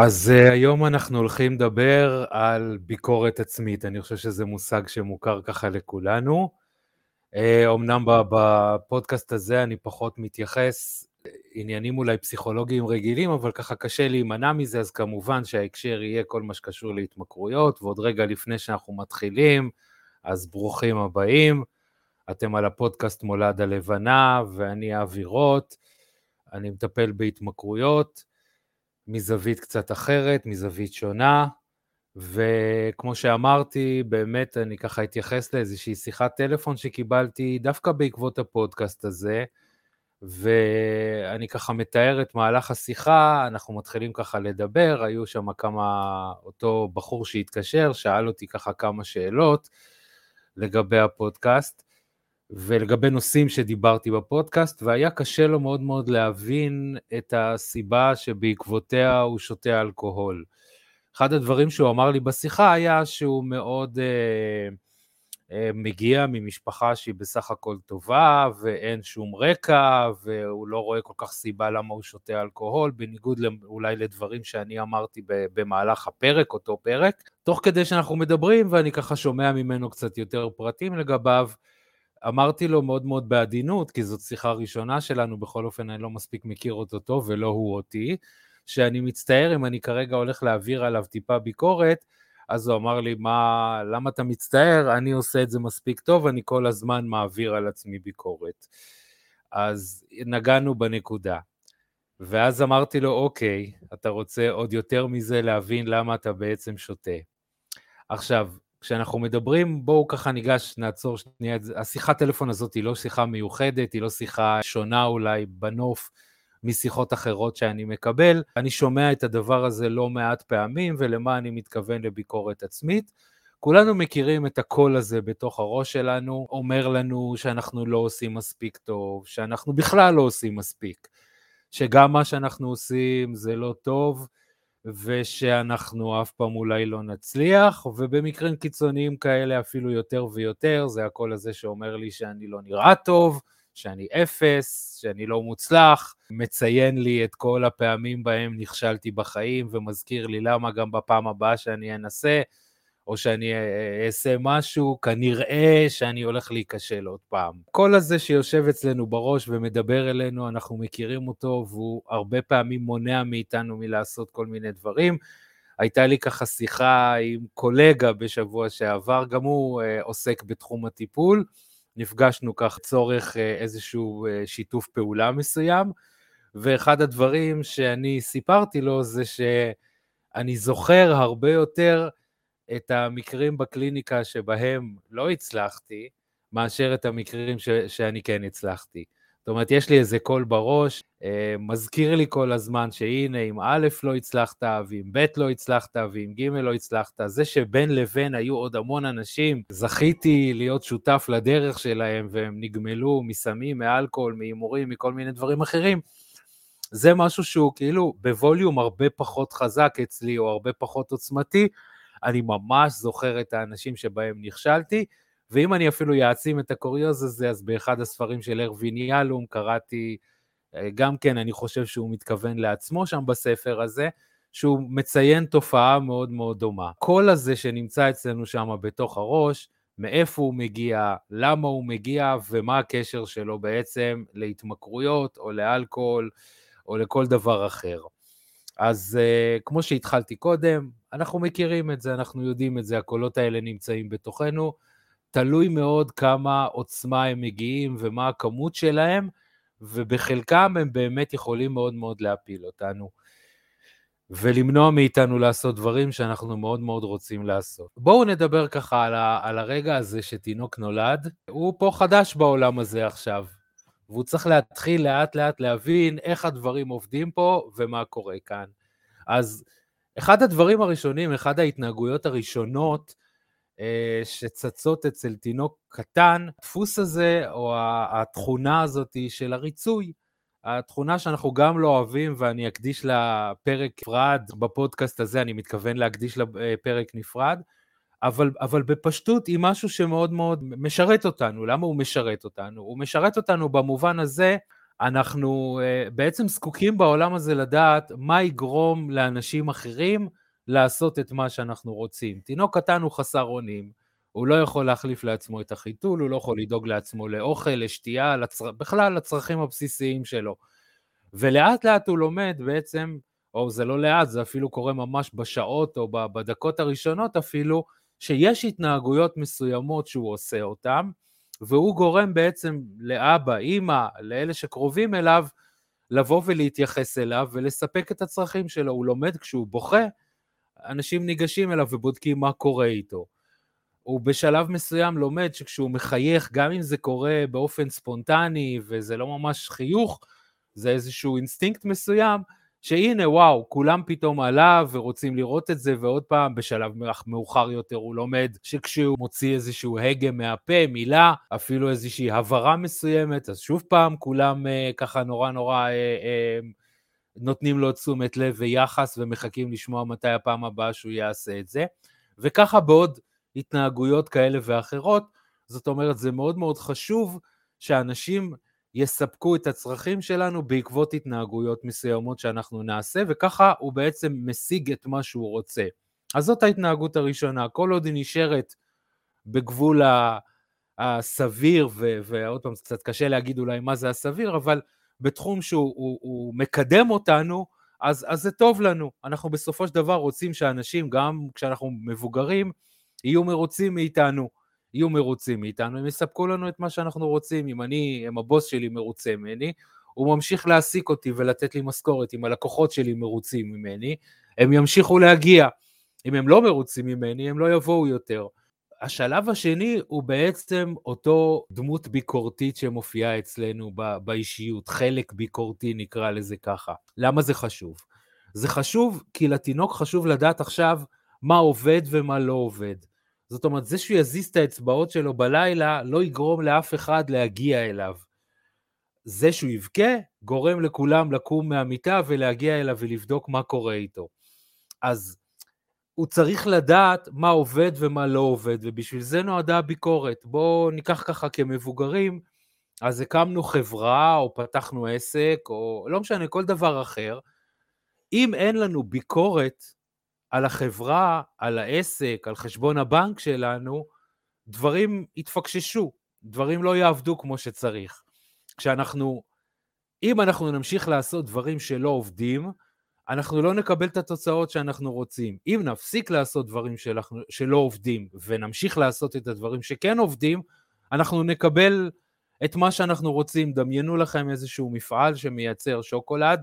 אז uh, היום אנחנו הולכים לדבר על ביקורת עצמית, אני חושב שזה מושג שמוכר ככה לכולנו. Uh, אמנם בפודקאסט הזה אני פחות מתייחס עניינים אולי פסיכולוגיים רגילים, אבל ככה קשה להימנע מזה, אז כמובן שההקשר יהיה כל מה שקשור להתמכרויות, ועוד רגע לפני שאנחנו מתחילים, אז ברוכים הבאים. אתם על הפודקאסט מולד הלבנה, ואני אבי רוט, אני מטפל בהתמכרויות. מזווית קצת אחרת, מזווית שונה, וכמו שאמרתי, באמת אני ככה אתייחס לאיזושהי שיחת טלפון שקיבלתי דווקא בעקבות הפודקאסט הזה, ואני ככה מתאר את מהלך השיחה, אנחנו מתחילים ככה לדבר, היו שם כמה, אותו בחור שהתקשר, שאל אותי ככה כמה שאלות לגבי הפודקאסט, ולגבי נושאים שדיברתי בפודקאסט, והיה קשה לו מאוד מאוד להבין את הסיבה שבעקבותיה הוא שותה אלכוהול. אחד הדברים שהוא אמר לי בשיחה היה שהוא מאוד אה, אה, מגיע ממשפחה שהיא בסך הכל טובה, ואין שום רקע, והוא לא רואה כל כך סיבה למה הוא שותה אלכוהול, בניגוד אולי לדברים שאני אמרתי במהלך הפרק, אותו פרק. תוך כדי שאנחנו מדברים, ואני ככה שומע ממנו קצת יותר פרטים לגביו, אמרתי לו מאוד מאוד בעדינות, כי זאת שיחה ראשונה שלנו, בכל אופן אני לא מספיק מכיר אותו טוב ולא הוא אותי, שאני מצטער אם אני כרגע הולך להעביר עליו טיפה ביקורת, אז הוא אמר לי, מה, למה אתה מצטער? אני עושה את זה מספיק טוב, אני כל הזמן מעביר על עצמי ביקורת. אז נגענו בנקודה. ואז אמרתי לו, אוקיי, אתה רוצה עוד יותר מזה להבין למה אתה בעצם שותה. עכשיו, כשאנחנו מדברים, בואו ככה ניגש, נעצור שנייה. השיחת טלפון הזאת היא לא שיחה מיוחדת, היא לא שיחה שונה אולי בנוף משיחות אחרות שאני מקבל. אני שומע את הדבר הזה לא מעט פעמים, ולמה אני מתכוון לביקורת עצמית. כולנו מכירים את הקול הזה בתוך הראש שלנו, אומר לנו שאנחנו לא עושים מספיק טוב, שאנחנו בכלל לא עושים מספיק, שגם מה שאנחנו עושים זה לא טוב, ושאנחנו אף פעם אולי לא נצליח, ובמקרים קיצוניים כאלה אפילו יותר ויותר, זה הקול הזה שאומר לי שאני לא נראה טוב, שאני אפס, שאני לא מוצלח, מציין לי את כל הפעמים בהם נכשלתי בחיים ומזכיר לי למה גם בפעם הבאה שאני אנסה, או שאני אעשה משהו, כנראה שאני הולך להיכשל עוד פעם. כל הזה שיושב אצלנו בראש ומדבר אלינו, אנחנו מכירים אותו, והוא הרבה פעמים מונע מאיתנו מלעשות כל מיני דברים. הייתה לי ככה שיחה עם קולגה בשבוע שעבר, גם הוא אה, עוסק בתחום הטיפול. נפגשנו כך צורך אה, איזשהו אה, שיתוף פעולה מסוים, ואחד הדברים שאני סיפרתי לו זה שאני זוכר הרבה יותר את המקרים בקליניקה שבהם לא הצלחתי, מאשר את המקרים ש, שאני כן הצלחתי. זאת אומרת, יש לי איזה קול בראש, אה, מזכיר לי כל הזמן שהנה, אם א' לא הצלחת, ואם ב' לא הצלחת, ואם ג' לא הצלחת, זה שבין לבין היו עוד המון אנשים, זכיתי להיות שותף לדרך שלהם, והם נגמלו מסמים, מאלכוהול, מהימורים, מכל מיני דברים אחרים, זה משהו שהוא כאילו בווליום הרבה פחות חזק אצלי, או הרבה פחות עוצמתי, אני ממש זוכר את האנשים שבהם נכשלתי, ואם אני אפילו אעצים את הקוריוז הזה, אז באחד הספרים של ארווין יהלום קראתי, אה, גם כן, אני חושב שהוא מתכוון לעצמו שם בספר הזה, שהוא מציין תופעה מאוד מאוד דומה. כל הזה שנמצא אצלנו שם בתוך הראש, מאיפה הוא מגיע, למה הוא מגיע ומה הקשר שלו בעצם להתמכרויות או לאלכוהול או לכל דבר אחר. אז uh, כמו שהתחלתי קודם, אנחנו מכירים את זה, אנחנו יודעים את זה, הקולות האלה נמצאים בתוכנו. תלוי מאוד כמה עוצמה הם מגיעים ומה הכמות שלהם, ובחלקם הם באמת יכולים מאוד מאוד להפיל אותנו. ולמנוע מאיתנו לעשות דברים שאנחנו מאוד מאוד רוצים לעשות. בואו נדבר ככה על, ה, על הרגע הזה שתינוק נולד. הוא פה חדש בעולם הזה עכשיו, והוא צריך להתחיל לאט לאט להבין איך הדברים עובדים פה ומה קורה כאן. אז אחד הדברים הראשונים, אחד ההתנהגויות הראשונות אה, שצצות אצל תינוק קטן, הדפוס הזה או התכונה הזאת של הריצוי. התכונה שאנחנו גם לא אוהבים ואני אקדיש לה פרק נפרד בפודקאסט הזה, אני מתכוון להקדיש לה אה, פרק נפרד, אבל, אבל בפשטות היא משהו שמאוד מאוד משרת אותנו. למה הוא משרת אותנו? הוא משרת אותנו במובן הזה אנחנו uh, בעצם זקוקים בעולם הזה לדעת מה יגרום לאנשים אחרים לעשות את מה שאנחנו רוצים. תינוק קטן הוא חסר אונים, הוא לא יכול להחליף לעצמו את החיתול, הוא לא יכול לדאוג לעצמו לאוכל, לשתייה, לצר... בכלל לצרכים הבסיסיים שלו. ולאט לאט הוא לומד בעצם, או זה לא לאט, זה אפילו קורה ממש בשעות או בדקות הראשונות אפילו, שיש התנהגויות מסוימות שהוא עושה אותן, והוא גורם בעצם לאבא, אימא, לאלה שקרובים אליו, לבוא ולהתייחס אליו ולספק את הצרכים שלו. הוא לומד כשהוא בוכה, אנשים ניגשים אליו ובודקים מה קורה איתו. הוא בשלב מסוים לומד שכשהוא מחייך, גם אם זה קורה באופן ספונטני וזה לא ממש חיוך, זה איזשהו אינסטינקט מסוים, שהנה וואו, כולם פתאום עליו ורוצים לראות את זה, ועוד פעם, בשלב מאוחר יותר הוא לומד שכשהוא מוציא איזשהו הגה מהפה, מילה, אפילו איזושהי הברה מסוימת, אז שוב פעם, כולם אה, ככה נורא נורא אה, אה, נותנים לו תשומת לב ויחס ומחכים לשמוע מתי הפעם הבאה שהוא יעשה את זה. וככה בעוד התנהגויות כאלה ואחרות, זאת אומרת, זה מאוד מאוד חשוב שאנשים יספקו את הצרכים שלנו בעקבות התנהגויות מסוימות שאנחנו נעשה, וככה הוא בעצם משיג את מה שהוא רוצה. אז זאת ההתנהגות הראשונה, כל עוד היא נשארת בגבול הסביר, ועוד פעם, קצת קשה להגיד אולי מה זה הסביר, אבל בתחום שהוא הוא, הוא מקדם אותנו, אז, אז זה טוב לנו. אנחנו בסופו של דבר רוצים שאנשים, גם כשאנחנו מבוגרים, יהיו מרוצים מאיתנו. יהיו מרוצים מאיתנו, הם יספקו לנו את מה שאנחנו רוצים. אם אני, אם הבוס שלי מרוצה ממני, הוא ממשיך להעסיק אותי ולתת לי משכורת. אם הלקוחות שלי מרוצים ממני, הם ימשיכו להגיע. אם הם לא מרוצים ממני, הם לא יבואו יותר. השלב השני הוא בעצם אותו דמות ביקורתית שמופיעה אצלנו באישיות, חלק ביקורתי נקרא לזה ככה. למה זה חשוב? זה חשוב כי לתינוק חשוב לדעת עכשיו מה עובד ומה לא עובד. זאת אומרת, זה שהוא יזיז את האצבעות שלו בלילה לא יגרום לאף אחד להגיע אליו. זה שהוא יבכה גורם לכולם לקום מהמיטה ולהגיע אליו ולבדוק מה קורה איתו. אז הוא צריך לדעת מה עובד ומה לא עובד, ובשביל זה נועדה הביקורת. בואו ניקח ככה כמבוגרים, אז הקמנו חברה, או פתחנו עסק, או לא משנה, כל דבר אחר. אם אין לנו ביקורת על החברה, על העסק, על חשבון הבנק שלנו, דברים יתפקששו, דברים לא יעבדו כמו שצריך. כשאנחנו, אם אנחנו נמשיך לעשות דברים שלא עובדים, אנחנו לא נקבל את התוצאות שאנחנו רוצים. אם נפסיק לעשות דברים שלנו, שלא עובדים ונמשיך לעשות את הדברים שכן עובדים, אנחנו נקבל את מה שאנחנו רוצים. דמיינו לכם איזשהו מפעל שמייצר שוקולד,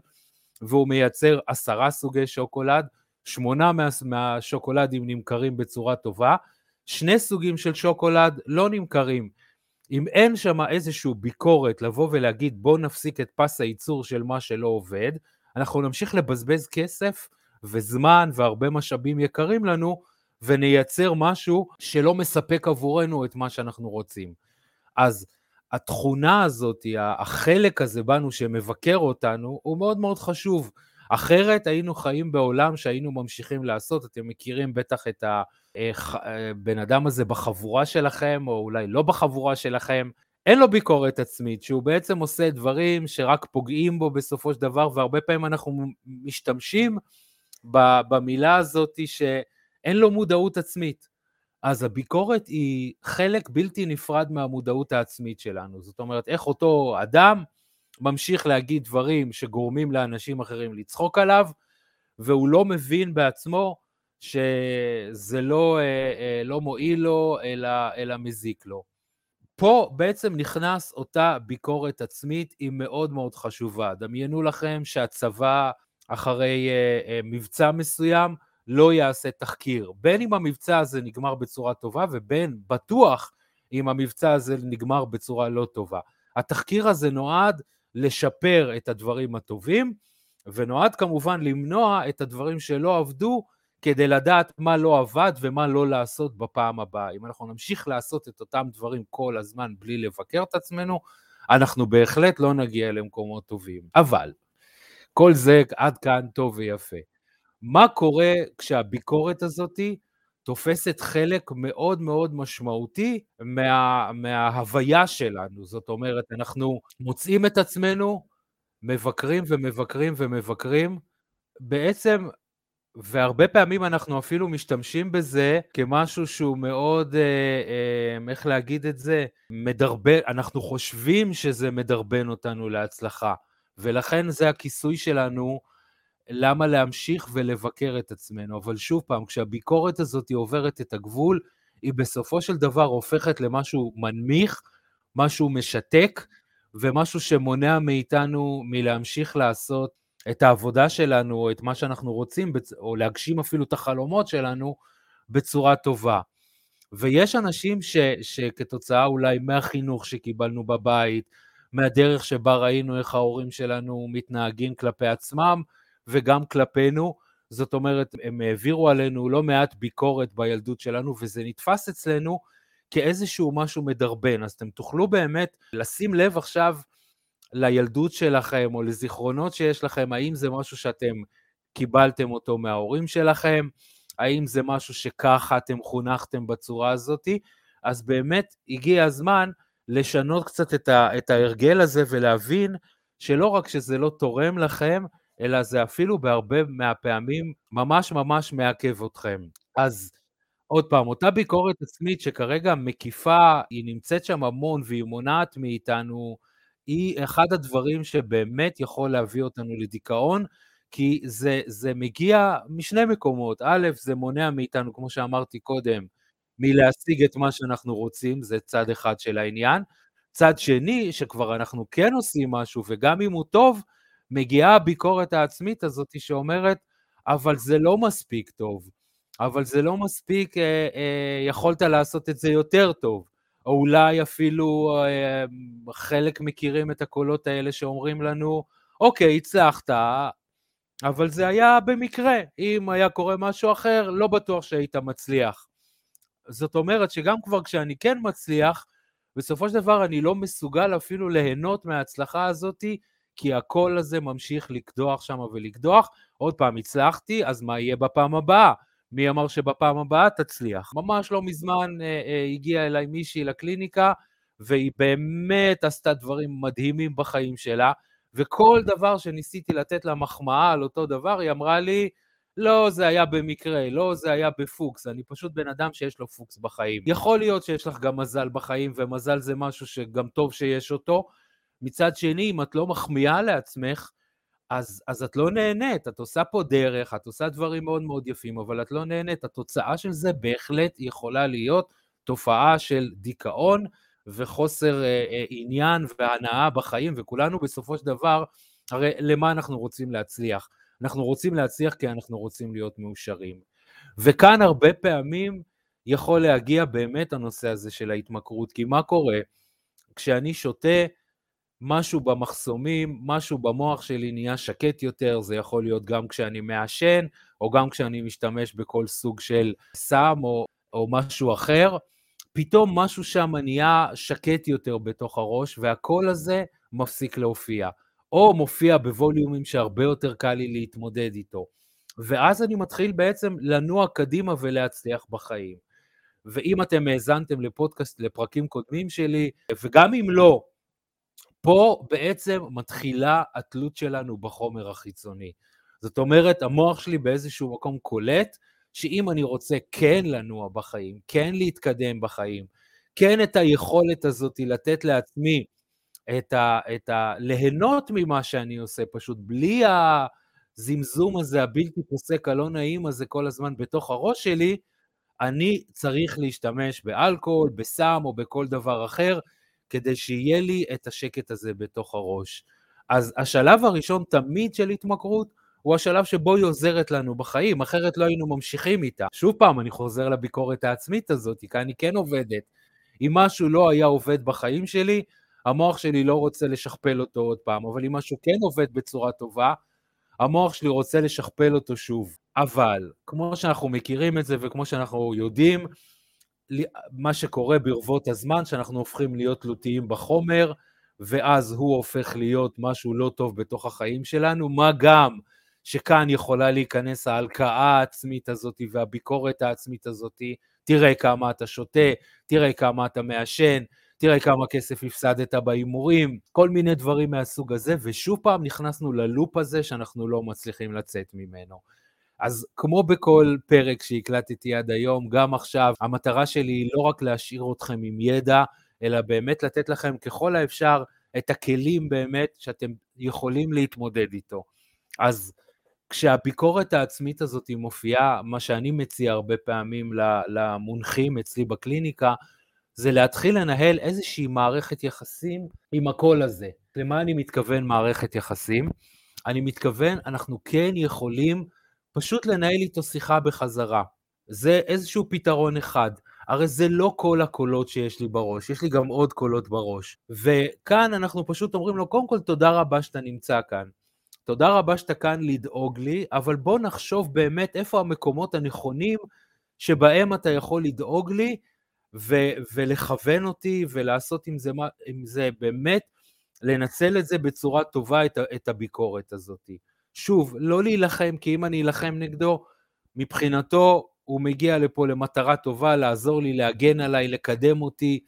והוא מייצר עשרה סוגי שוקולד, שמונה מה, מהשוקולדים נמכרים בצורה טובה, שני סוגים של שוקולד לא נמכרים. אם אין שם איזושהי ביקורת לבוא ולהגיד בואו נפסיק את פס הייצור של מה שלא עובד, אנחנו נמשיך לבזבז כסף וזמן והרבה משאבים יקרים לנו, ונייצר משהו שלא מספק עבורנו את מה שאנחנו רוצים. אז התכונה הזאת, החלק הזה בנו שמבקר אותנו, הוא מאוד מאוד חשוב. אחרת היינו חיים בעולם שהיינו ממשיכים לעשות, אתם מכירים בטח את הבן אדם הזה בחבורה שלכם, או אולי לא בחבורה שלכם, אין לו ביקורת עצמית, שהוא בעצם עושה דברים שרק פוגעים בו בסופו של דבר, והרבה פעמים אנחנו משתמשים במילה הזאת שאין לו מודעות עצמית. אז הביקורת היא חלק בלתי נפרד מהמודעות העצמית שלנו. זאת אומרת, איך אותו אדם ממשיך להגיד דברים שגורמים לאנשים אחרים לצחוק עליו, והוא לא מבין בעצמו שזה לא, אה, אה, לא מועיל לו, אלא, אלא מזיק לו. פה בעצם נכנס אותה ביקורת עצמית, היא מאוד מאוד חשובה. דמיינו לכם שהצבא אחרי uh, מבצע מסוים לא יעשה תחקיר. בין אם המבצע הזה נגמר בצורה טובה ובין בטוח אם המבצע הזה נגמר בצורה לא טובה. התחקיר הזה נועד לשפר את הדברים הטובים, ונועד כמובן למנוע את הדברים שלא עבדו כדי לדעת מה לא עבד ומה לא לעשות בפעם הבאה. אם אנחנו נמשיך לעשות את אותם דברים כל הזמן בלי לבקר את עצמנו, אנחנו בהחלט לא נגיע למקומות טובים. אבל, כל זה עד כאן טוב ויפה. מה קורה כשהביקורת הזאתי תופסת חלק מאוד מאוד משמעותי מה, מההוויה שלנו. זאת אומרת, אנחנו מוצאים את עצמנו מבקרים ומבקרים ומבקרים, בעצם, והרבה פעמים אנחנו אפילו משתמשים בזה כמשהו שהוא מאוד, אה, אה, איך להגיד את זה, מדרבן, אנחנו חושבים שזה מדרבן אותנו להצלחה, ולכן זה הכיסוי שלנו למה להמשיך ולבקר את עצמנו. אבל שוב פעם, כשהביקורת הזאת היא עוברת את הגבול, היא בסופו של דבר הופכת למשהו מנמיך, משהו משתק, ומשהו שמונע מאיתנו מלהמשיך לעשות את העבודה שלנו, או את מה שאנחנו רוצים, או להגשים אפילו את החלומות שלנו בצורה טובה. ויש אנשים ש, שכתוצאה אולי מהחינוך שקיבלנו בבית, מהדרך שבה ראינו איך ההורים שלנו מתנהגים כלפי עצמם וגם כלפינו, זאת אומרת, הם העבירו עלינו לא מעט ביקורת בילדות שלנו, וזה נתפס אצלנו כאיזשהו משהו מדרבן. אז אתם תוכלו באמת לשים לב עכשיו לילדות שלכם, או לזיכרונות שיש לכם, האם זה משהו שאתם קיבלתם אותו מההורים שלכם, האם זה משהו שככה אתם חונכתם בצורה הזאתי, אז באמת הגיע הזמן לשנות קצת את, ה, את ההרגל הזה ולהבין שלא רק שזה לא תורם לכם, אלא זה אפילו בהרבה מהפעמים ממש ממש מעכב אתכם. אז עוד פעם, אותה ביקורת עצמית שכרגע מקיפה, היא נמצאת שם המון והיא מונעת מאיתנו, היא אחד הדברים שבאמת יכול להביא אותנו לדיכאון, כי זה, זה מגיע משני מקומות. א', זה מונע מאיתנו, כמו שאמרתי קודם, מלהשיג את מה שאנחנו רוצים, זה צד אחד של העניין. צד שני, שכבר אנחנו כן עושים משהו, וגם אם הוא טוב, מגיעה הביקורת העצמית הזאת שאומרת, אבל זה לא מספיק טוב, אבל זה לא מספיק, אה, אה, יכולת לעשות את זה יותר טוב. או אולי אפילו אה, חלק מכירים את הקולות האלה שאומרים לנו, אוקיי, הצלחת, אבל זה היה במקרה. אם היה קורה משהו אחר, לא בטוח שהיית מצליח. זאת אומרת שגם כבר כשאני כן מצליח, בסופו של דבר אני לא מסוגל אפילו ליהנות מההצלחה הזאתי, כי הקול הזה ממשיך לקדוח שם ולקדוח. עוד פעם, הצלחתי, אז מה יהיה בפעם הבאה? מי אמר שבפעם הבאה תצליח? ממש לא מזמן אה, אה, הגיעה אליי מישהי לקליניקה, והיא באמת עשתה דברים מדהימים בחיים שלה, וכל דבר שניסיתי לתת לה מחמאה על אותו דבר, היא אמרה לי, לא, זה היה במקרה, לא, זה היה בפוקס, אני פשוט בן אדם שיש לו פוקס בחיים. יכול להיות שיש לך גם מזל בחיים, ומזל זה משהו שגם טוב שיש אותו, מצד שני, אם את לא מחמיאה לעצמך, אז, אז את לא נהנית, את עושה פה דרך, את עושה דברים מאוד מאוד יפים, אבל את לא נהנית. התוצאה של זה בהחלט יכולה להיות תופעה של דיכאון וחוסר אה, אה, עניין והנאה בחיים, וכולנו בסופו של דבר, הרי למה אנחנו רוצים להצליח? אנחנו רוצים להצליח כי אנחנו רוצים להיות מאושרים. וכאן הרבה פעמים יכול להגיע באמת הנושא הזה של ההתמכרות, כי מה קורה? כשאני שותה, משהו במחסומים, משהו במוח שלי נהיה שקט יותר, זה יכול להיות גם כשאני מעשן, או גם כשאני משתמש בכל סוג של סם או, או משהו אחר, פתאום משהו שם נהיה שקט יותר בתוך הראש, והקול הזה מפסיק להופיע, או מופיע בווליומים שהרבה יותר קל לי להתמודד איתו. ואז אני מתחיל בעצם לנוע קדימה ולהצליח בחיים. ואם אתם האזנתם לפודקאסט, לפרקים קודמים שלי, וגם אם לא, פה בעצם מתחילה התלות שלנו בחומר החיצוני. זאת אומרת, המוח שלי באיזשהו מקום קולט שאם אני רוצה כן לנוע בחיים, כן להתקדם בחיים, כן את היכולת הזאת לתת לעצמי את ה... את ה ליהנות ממה שאני עושה, פשוט בלי הזמזום הזה, הבלתי פוסק, הלא נעים הזה כל הזמן בתוך הראש שלי, אני צריך להשתמש באלכוהול, בסם או בכל דבר אחר, כדי שיהיה לי את השקט הזה בתוך הראש. אז השלב הראשון תמיד של התמכרות הוא השלב שבו היא עוזרת לנו בחיים, אחרת לא היינו ממשיכים איתה. שוב פעם, אני חוזר לביקורת העצמית הזאת, כי אני כן עובדת. אם משהו לא היה עובד בחיים שלי, המוח שלי לא רוצה לשכפל אותו עוד פעם, אבל אם משהו כן עובד בצורה טובה, המוח שלי רוצה לשכפל אותו שוב. אבל, כמו שאנחנו מכירים את זה וכמו שאנחנו יודעים, מה שקורה ברבות הזמן, שאנחנו הופכים להיות תלותיים בחומר, ואז הוא הופך להיות משהו לא טוב בתוך החיים שלנו, מה גם שכאן יכולה להיכנס ההלקאה העצמית הזאת והביקורת העצמית הזאת, תראה כמה אתה שותה, תראה כמה אתה מעשן, תראה כמה כסף הפסדת בהימורים, כל מיני דברים מהסוג הזה, ושוב פעם נכנסנו ללופ הזה שאנחנו לא מצליחים לצאת ממנו. אז כמו בכל פרק שהקלטתי עד היום, גם עכשיו, המטרה שלי היא לא רק להשאיר אתכם עם ידע, אלא באמת לתת לכם ככל האפשר את הכלים באמת שאתם יכולים להתמודד איתו. אז כשהביקורת העצמית הזאת מופיעה, מה שאני מציע הרבה פעמים למונחים אצלי בקליניקה, זה להתחיל לנהל איזושהי מערכת יחסים עם הקול הזה. למה אני מתכוון מערכת יחסים? אני מתכוון, אנחנו כן יכולים פשוט לנהל איתו שיחה בחזרה. זה איזשהו פתרון אחד. הרי זה לא כל הקולות שיש לי בראש, יש לי גם עוד קולות בראש. וכאן אנחנו פשוט אומרים לו, קודם כל תודה רבה שאתה נמצא כאן. תודה רבה שאתה כאן לדאוג לי, אבל בוא נחשוב באמת איפה המקומות הנכונים שבהם אתה יכול לדאוג לי ו- ולכוון אותי ולעשות עם זה, עם זה באמת, לנצל את זה בצורה טובה, את, את הביקורת הזאת. שוב, לא להילחם, כי אם אני אלחם נגדו, מבחינתו הוא מגיע לפה למטרה טובה, לעזור לי, להגן עליי, לקדם אותי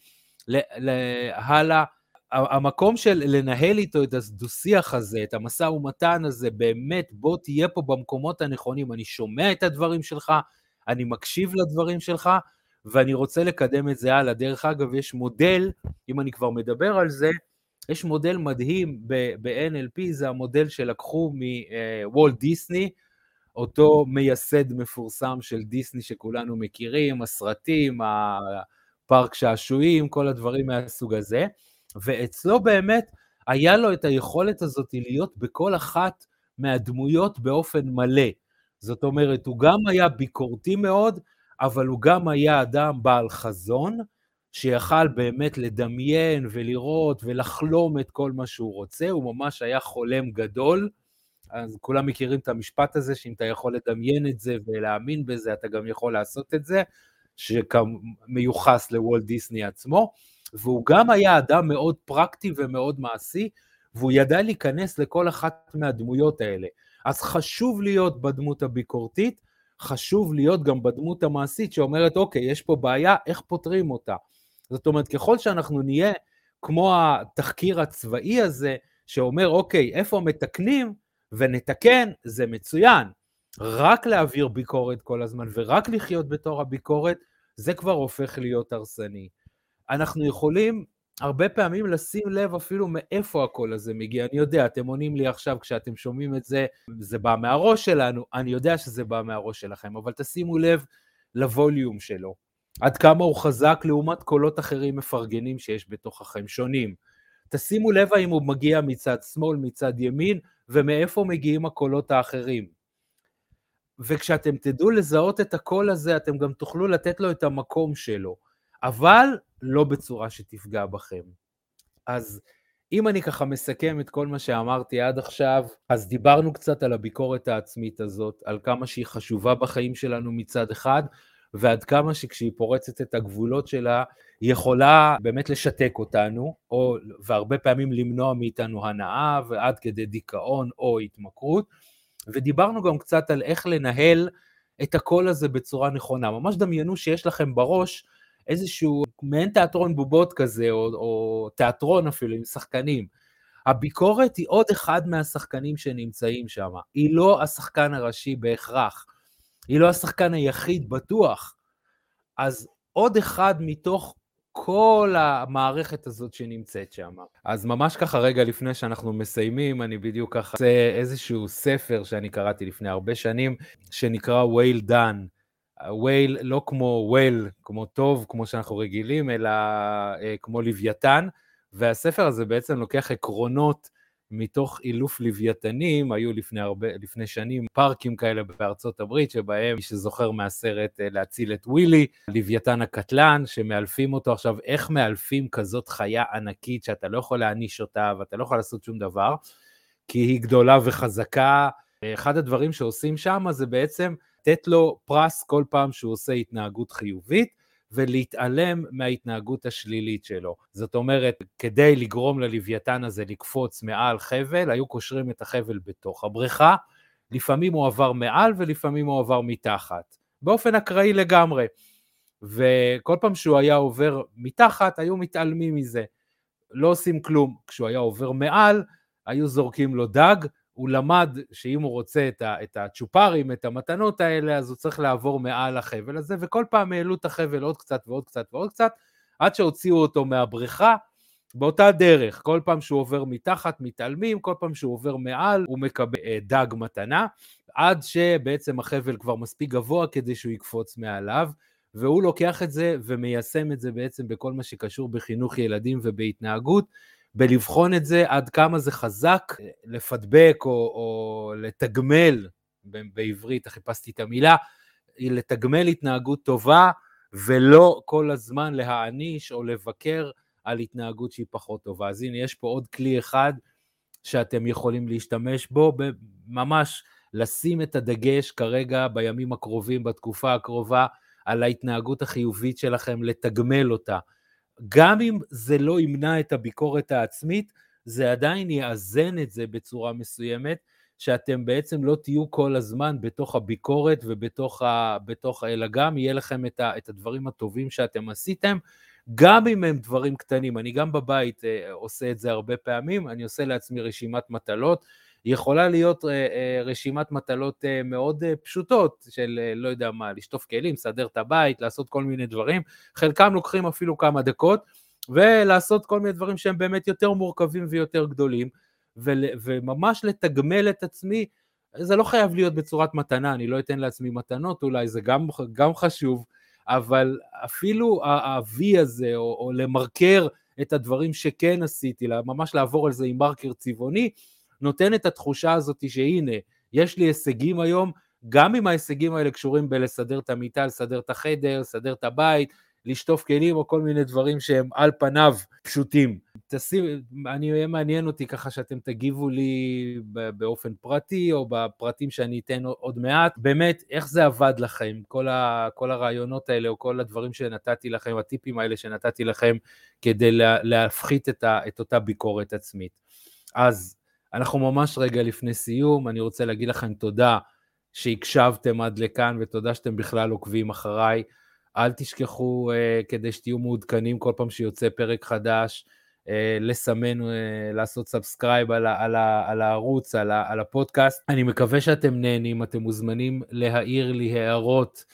הלאה. המקום של לנהל איתו את הדו-שיח הזה, את המשא ומתן הזה, באמת, בוא תהיה פה במקומות הנכונים. אני שומע את הדברים שלך, אני מקשיב לדברים שלך, ואני רוצה לקדם את זה הלאה. דרך אגב, יש מודל, אם אני כבר מדבר על זה, יש מודל מדהים ב-NLP, זה המודל שלקחו מוולט דיסני, אותו מייסד מפורסם של דיסני שכולנו מכירים, הסרטים, הפארק שעשועים, כל הדברים מהסוג הזה, ואצלו באמת היה לו את היכולת הזאת להיות בכל אחת מהדמויות באופן מלא. זאת אומרת, הוא גם היה ביקורתי מאוד, אבל הוא גם היה אדם בעל חזון, שיכל באמת לדמיין ולראות ולחלום את כל מה שהוא רוצה, הוא ממש היה חולם גדול. אז כולם מכירים את המשפט הזה, שאם אתה יכול לדמיין את זה ולהאמין בזה, אתה גם יכול לעשות את זה, שמיוחס לוולט דיסני עצמו. והוא גם היה אדם מאוד פרקטי ומאוד מעשי, והוא ידע להיכנס לכל אחת מהדמויות האלה. אז חשוב להיות בדמות הביקורתית, חשוב להיות גם בדמות המעשית שאומרת, אוקיי, יש פה בעיה, איך פותרים אותה? זאת אומרת, ככל שאנחנו נהיה כמו התחקיר הצבאי הזה, שאומר, אוקיי, איפה מתקנים ונתקן, זה מצוין. רק להעביר ביקורת כל הזמן ורק לחיות בתור הביקורת, זה כבר הופך להיות הרסני. אנחנו יכולים הרבה פעמים לשים לב אפילו מאיפה הקול הזה מגיע. אני יודע, אתם עונים לי עכשיו כשאתם שומעים את זה, זה בא מהראש שלנו, אני יודע שזה בא מהראש שלכם, אבל תשימו לב לווליום שלו. עד כמה הוא חזק לעומת קולות אחרים מפרגנים שיש בתוככם, שונים. תשימו לב האם הוא מגיע מצד שמאל, מצד ימין, ומאיפה מגיעים הקולות האחרים. וכשאתם תדעו לזהות את הקול הזה, אתם גם תוכלו לתת לו את המקום שלו, אבל לא בצורה שתפגע בכם. אז אם אני ככה מסכם את כל מה שאמרתי עד עכשיו, אז דיברנו קצת על הביקורת העצמית הזאת, על כמה שהיא חשובה בחיים שלנו מצד אחד, ועד כמה שכשהיא פורצת את הגבולות שלה, היא יכולה באמת לשתק אותנו, או, והרבה פעמים למנוע מאיתנו הנאה, ועד כדי דיכאון או התמכרות. ודיברנו גם קצת על איך לנהל את הקול הזה בצורה נכונה. ממש דמיינו שיש לכם בראש איזשהו מעין תיאטרון בובות כזה, או, או תיאטרון אפילו עם שחקנים. הביקורת היא עוד אחד מהשחקנים שנמצאים שם, היא לא השחקן הראשי בהכרח. היא לא השחקן היחיד, בטוח. אז עוד אחד מתוך כל המערכת הזאת שנמצאת שם. אז ממש ככה רגע לפני שאנחנו מסיימים, אני בדיוק ככה עושה איזשהו ספר שאני קראתי לפני הרבה שנים, שנקרא Whale Done. Whale לא כמו whale, כמו טוב, כמו שאנחנו רגילים, אלא אה, כמו לוויתן, והספר הזה בעצם לוקח עקרונות מתוך אילוף לוויתנים, היו לפני, הרבה, לפני שנים פארקים כאלה בארצות הברית, שבהם, מי שזוכר מהסרט אה, להציל את ווילי, לוויתן הקטלן, שמאלפים אותו עכשיו, איך מאלפים כזאת חיה ענקית שאתה לא יכול להעניש אותה ואתה לא יכול לעשות שום דבר, כי היא גדולה וחזקה. אחד הדברים שעושים שם זה בעצם לתת לו פרס כל פעם שהוא עושה התנהגות חיובית, ולהתעלם מההתנהגות השלילית שלו. זאת אומרת, כדי לגרום ללוויתן הזה לקפוץ מעל חבל, היו קושרים את החבל בתוך הבריכה, לפעמים הוא עבר מעל ולפעמים הוא עבר מתחת, באופן אקראי לגמרי. וכל פעם שהוא היה עובר מתחת, היו מתעלמים מזה. לא עושים כלום. כשהוא היה עובר מעל, היו זורקים לו דג, הוא למד שאם הוא רוצה את, ה, את הצ'ופרים, את המתנות האלה, אז הוא צריך לעבור מעל החבל הזה, וכל פעם העלו את החבל עוד קצת ועוד קצת ועוד קצת, עד שהוציאו אותו מהבריכה, באותה דרך, כל פעם שהוא עובר מתחת מתעלמים, כל פעם שהוא עובר מעל הוא מקבל אה, דג מתנה, עד שבעצם החבל כבר מספיק גבוה כדי שהוא יקפוץ מעליו, והוא לוקח את זה ומיישם את זה בעצם בכל מה שקשור בחינוך ילדים ובהתנהגות, בלבחון את זה עד כמה זה חזק, לפדבק או, או לתגמל, בעברית, חיפשתי את המילה, לתגמל התנהגות טובה, ולא כל הזמן להעניש או לבקר על התנהגות שהיא פחות טובה. אז הנה, יש פה עוד כלי אחד שאתם יכולים להשתמש בו, ממש לשים את הדגש כרגע בימים הקרובים, בתקופה הקרובה, על ההתנהגות החיובית שלכם, לתגמל אותה. גם אם זה לא ימנע את הביקורת העצמית, זה עדיין יאזן את זה בצורה מסוימת, שאתם בעצם לא תהיו כל הזמן בתוך הביקורת ובתוך ה... בתוך, אלא גם יהיה לכם את, ה, את הדברים הטובים שאתם עשיתם, גם אם הם דברים קטנים. אני גם בבית אה, עושה את זה הרבה פעמים, אני עושה לעצמי רשימת מטלות, יכולה להיות אה, אה, רשימת מטלות אה, מאוד פשוטות של לא יודע מה, לשטוף כלים, לסדר את הבית, לעשות כל מיני דברים, חלקם לוקחים אפילו כמה דקות, ולעשות כל מיני דברים שהם באמת יותר מורכבים ויותר גדולים, וממש לתגמל את עצמי, זה לא חייב להיות בצורת מתנה, אני לא אתן לעצמי מתנות אולי, זה גם, גם חשוב, אבל אפילו ה-V הזה, או, או למרקר את הדברים שכן עשיתי, ממש לעבור על זה עם מרקר צבעוני, נותן את התחושה הזאת שהנה, יש לי הישגים היום, גם אם ההישגים האלה קשורים בלסדר את המיטה, לסדר את החדר, לסדר את הבית, לשטוף כלים או כל מיני דברים שהם על פניו פשוטים. תשים, אני, יהיה מעניין אותי ככה שאתם תגיבו לי באופן פרטי או בפרטים שאני אתן עוד מעט. באמת, איך זה עבד לכם, כל, ה, כל הרעיונות האלה או כל הדברים שנתתי לכם, הטיפים האלה שנתתי לכם כדי לה, להפחית את, ה, את אותה ביקורת עצמית. אז אנחנו ממש רגע לפני סיום, אני רוצה להגיד לכם תודה שהקשבתם עד לכאן ותודה שאתם בכלל עוקבים אחריי. אל תשכחו, uh, כדי שתהיו מעודכנים כל פעם שיוצא פרק חדש, uh, לסמן, uh, לעשות subscribe על, על, על הערוץ, על, על הפודקאסט. אני מקווה שאתם נהנים, אתם מוזמנים להעיר לי הערות,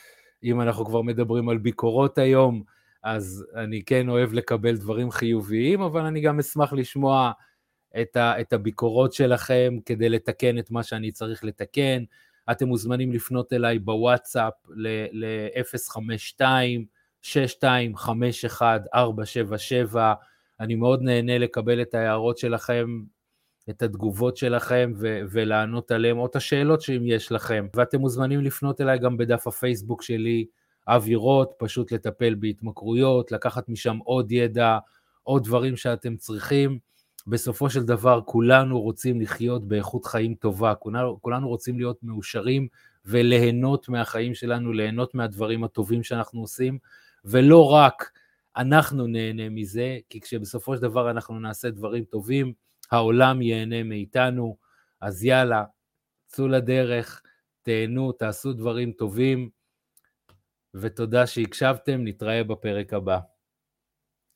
אם אנחנו כבר מדברים על ביקורות היום, אז אני כן אוהב לקבל דברים חיוביים, אבל אני גם אשמח לשמוע את, ה, את הביקורות שלכם כדי לתקן את מה שאני צריך לתקן. אתם מוזמנים לפנות אליי בוואטסאפ ל-052-6251-477. אני מאוד נהנה לקבל את ההערות שלכם, את התגובות שלכם ו- ולענות עליהן, או את השאלות שאם יש לכם. ואתם מוזמנים לפנות אליי גם בדף הפייסבוק שלי, אבי רוט, פשוט לטפל בהתמכרויות, לקחת משם עוד ידע, עוד דברים שאתם צריכים. בסופו של דבר כולנו רוצים לחיות באיכות חיים טובה, כולנו, כולנו רוצים להיות מאושרים וליהנות מהחיים שלנו, ליהנות מהדברים הטובים שאנחנו עושים, ולא רק אנחנו נהנה מזה, כי כשבסופו של דבר אנחנו נעשה דברים טובים, העולם ייהנה מאיתנו, אז יאללה, צאו לדרך, תהנו, תעשו דברים טובים, ותודה שהקשבתם, נתראה בפרק הבא.